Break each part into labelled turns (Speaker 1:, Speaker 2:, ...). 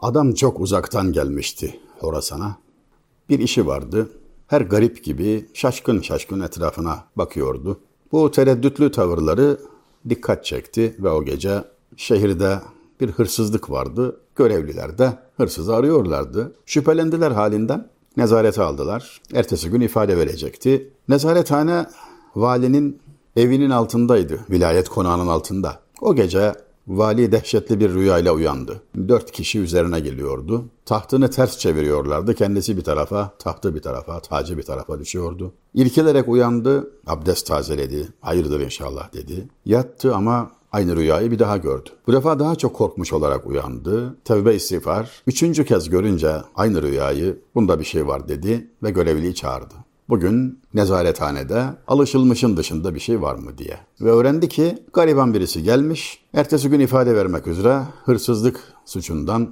Speaker 1: Adam çok uzaktan gelmişti Horasan'a. Bir işi vardı. Her garip gibi şaşkın şaşkın etrafına bakıyordu. Bu tereddütlü tavırları dikkat çekti ve o gece şehirde bir hırsızlık vardı. Görevliler de hırsızı arıyorlardı. Şüphelendiler halinden. Nezarete aldılar. Ertesi gün ifade verecekti. Nezarethane valinin evinin altındaydı. Vilayet konağının altında. O gece Vali dehşetli bir rüyayla uyandı. Dört kişi üzerine geliyordu. Tahtını ters çeviriyorlardı. Kendisi bir tarafa, tahtı bir tarafa, tacı bir tarafa düşüyordu. İrkilerek uyandı, abdest tazeledi. Hayırdır inşallah dedi. Yattı ama aynı rüyayı bir daha gördü. Bu defa daha çok korkmuş olarak uyandı. Tevbe istiğfar. Üçüncü kez görünce aynı rüyayı, bunda bir şey var dedi ve görevliyi çağırdı. Bugün nezarethanede alışılmışın dışında bir şey var mı diye. Ve öğrendi ki gariban birisi gelmiş, ertesi gün ifade vermek üzere hırsızlık suçundan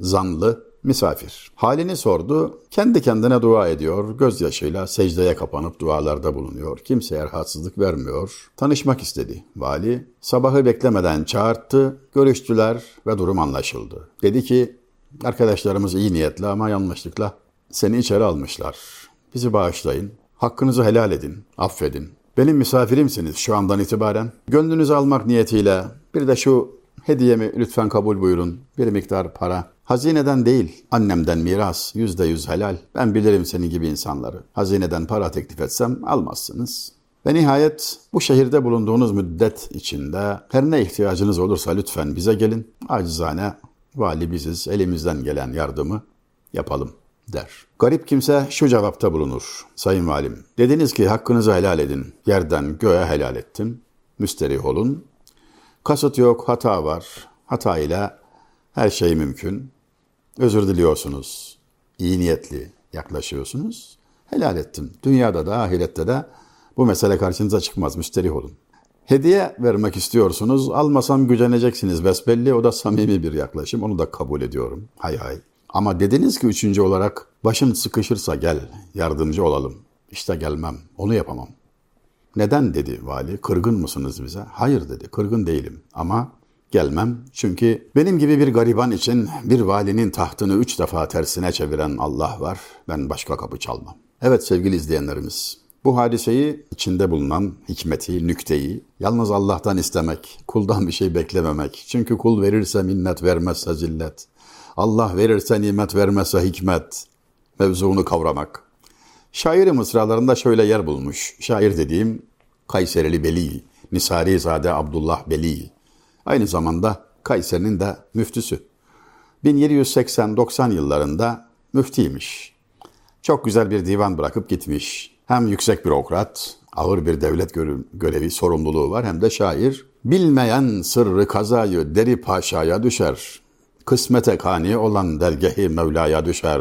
Speaker 1: zanlı misafir. Halini sordu, kendi kendine dua ediyor, gözyaşıyla secdeye kapanıp dualarda bulunuyor. Kimseye rahatsızlık vermiyor. Tanışmak istedi vali. Sabahı beklemeden çağırttı, görüştüler ve durum anlaşıldı. Dedi ki, arkadaşlarımız iyi niyetli ama yanlışlıkla seni içeri almışlar. Bizi bağışlayın. Hakkınızı helal edin. Affedin. Benim misafirimsiniz şu andan itibaren. Gönlünüzü almak niyetiyle bir de şu hediyemi lütfen kabul buyurun. Bir miktar para. Hazineden değil, annemden miras, yüzde yüz helal. Ben bilirim senin gibi insanları. Hazineden para teklif etsem almazsınız. Ve nihayet bu şehirde bulunduğunuz müddet içinde her ne ihtiyacınız olursa lütfen bize gelin. Acizane vali biziz, elimizden gelen yardımı yapalım.'' Der. Garip kimse şu cevapta bulunur. Sayın Valim, dediniz ki hakkınızı helal edin. Yerden göğe helal ettim. Müsterih olun. Kasıt yok, hata var. Hata ile her şey mümkün. Özür diliyorsunuz. İyi niyetli yaklaşıyorsunuz. Helal ettim. Dünyada da ahirette de bu mesele karşınıza çıkmaz. Müsterih olun. Hediye vermek istiyorsunuz. Almasam güceneceksiniz besbelli. O da samimi bir yaklaşım. Onu da kabul ediyorum. Hay hay. Ama dediniz ki üçüncü olarak başın sıkışırsa gel yardımcı olalım. İşte gelmem onu yapamam. Neden dedi vali kırgın mısınız bize? Hayır dedi kırgın değilim ama gelmem. Çünkü benim gibi bir gariban için bir valinin tahtını üç defa tersine çeviren Allah var. Ben başka kapı çalmam. Evet sevgili izleyenlerimiz bu hadiseyi içinde bulunan hikmeti, nükteyi yalnız Allah'tan istemek, kuldan bir şey beklememek. Çünkü kul verirse minnet vermezse zillet. Allah verirse nimet vermezse hikmet mevzunu kavramak. Şairi mısralarında şöyle yer bulmuş. Şair dediğim Kayserili Beli, Nisari Zade Abdullah Beli. Aynı zamanda Kayseri'nin de müftüsü. 1780-90 yıllarında müftiymiş. Çok güzel bir divan bırakıp gitmiş. Hem yüksek bürokrat, ağır bir devlet görevi, sorumluluğu var hem de şair. Bilmeyen sırrı kazayı deri paşaya düşer kısmete kani olan dergehi Mevla'ya düşer.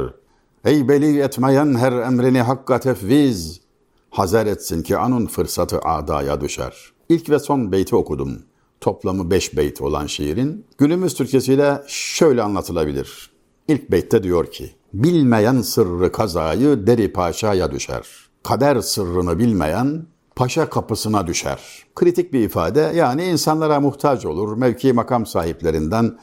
Speaker 1: Ey beli etmeyen her emrini hakka tefviz, hazer etsin ki anun fırsatı adaya düşer. İlk ve son beyti okudum. Toplamı beş beyt olan şiirin günümüz Türkçesiyle şöyle anlatılabilir. İlk beytte diyor ki, bilmeyen sırrı kazayı deri paşaya düşer. Kader sırrını bilmeyen paşa kapısına düşer. Kritik bir ifade yani insanlara muhtaç olur, mevki makam sahiplerinden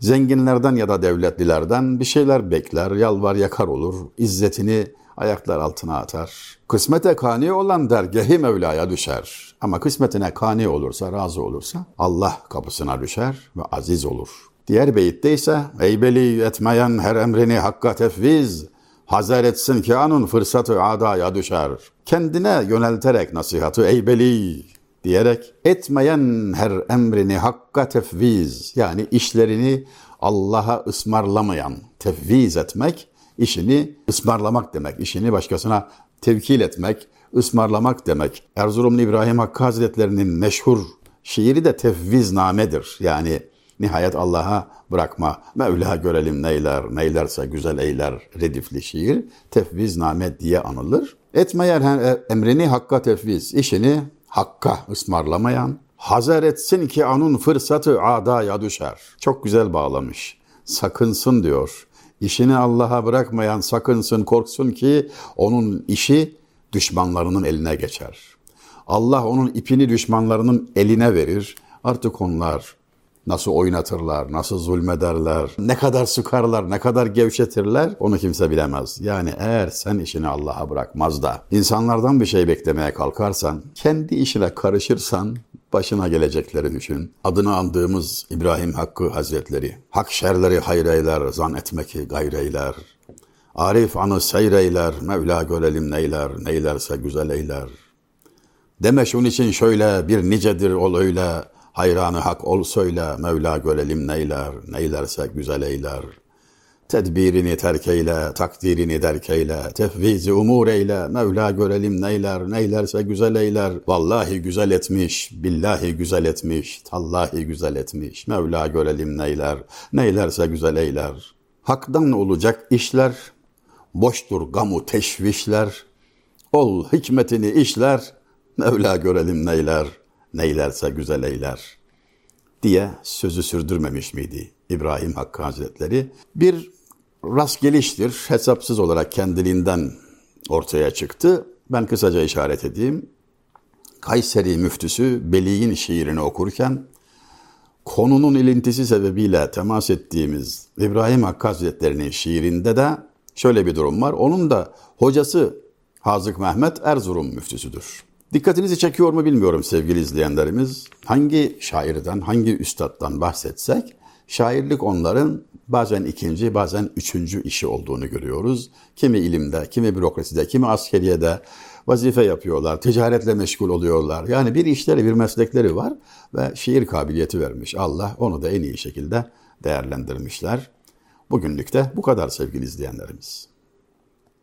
Speaker 1: Zenginlerden ya da devletlilerden bir şeyler bekler, yalvar yakar olur, izzetini ayaklar altına atar. Kısmete kani olan dergehi Mevla'ya düşer. Ama kısmetine kani olursa, razı olursa Allah kapısına düşer ve aziz olur. Diğer beyitte ise ey beli etmeyen her emrini hakka tefviz, hazır etsin ki anın fırsatı adaya düşer. Kendine yönelterek nasihatı ey beli diyerek etmeyen her emrini hakka tefviz yani işlerini Allah'a ısmarlamayan tefviz etmek işini ısmarlamak demek. işini başkasına tevkil etmek, ısmarlamak demek. Erzurumlu İbrahim Hakkı Hazretlerinin meşhur şiiri de tefviz namedir. Yani nihayet Allah'a bırakma. Mevla görelim neyler, neylerse güzel eyler redifli şiir. Tefviz name diye anılır. Etmeyen emrini hakka tefviz, işini hakka ısmarlamayan, hazır etsin ki anun fırsatı adaya düşer. Çok güzel bağlamış. Sakınsın diyor. İşini Allah'a bırakmayan sakınsın, korksun ki onun işi düşmanlarının eline geçer. Allah onun ipini düşmanlarının eline verir. Artık onlar Nasıl oynatırlar, nasıl zulmederler, ne kadar sıkarlar, ne kadar gevşetirler onu kimse bilemez. Yani eğer sen işini Allah'a bırakmaz da insanlardan bir şey beklemeye kalkarsan, kendi işine karışırsan başına gelecekleri düşün. Adını andığımız İbrahim Hakkı Hazretleri, hak şerleri hayreyler, zan etmeki gayreyler. Arif anı seyreyler, Mevla görelim neyler, neylerse güzel eyler. Deme şunun için şöyle, bir nicedir ol öyle, hayranı hak ol söyle, Mevla görelim neyler, neylerse güzel eyler. Tedbirini terk eyle, takdirini derk eyle, tefvizi umur eyle, Mevla görelim neyler, neylerse güzel eyler. Vallahi güzel etmiş, billahi güzel etmiş, tallahi güzel etmiş, Mevla görelim neyler, neylerse güzel eyler. Hak'tan olacak işler, boştur gamu teşvişler, ol hikmetini işler, Mevla görelim neyler, neylerse güzel eyler diye sözü sürdürmemiş miydi İbrahim Hakkı Hazretleri? Bir rastgeliştir, hesapsız olarak kendiliğinden ortaya çıktı. Ben kısaca işaret edeyim. Kayseri müftüsü Beli'nin şiirini okurken konunun ilintisi sebebiyle temas ettiğimiz İbrahim Hakkı Hazretleri'nin şiirinde de şöyle bir durum var. Onun da hocası Hazık Mehmet Erzurum müftüsüdür. Dikkatinizi çekiyor mu bilmiyorum sevgili izleyenlerimiz. Hangi şairden, hangi üstattan bahsetsek, şairlik onların bazen ikinci, bazen üçüncü işi olduğunu görüyoruz. Kimi ilimde, kimi bürokraside, kimi askeriyede vazife yapıyorlar, ticaretle meşgul oluyorlar. Yani bir işleri, bir meslekleri var ve şiir kabiliyeti vermiş. Allah onu da en iyi şekilde değerlendirmişler. Bugünlük de bu kadar sevgili izleyenlerimiz.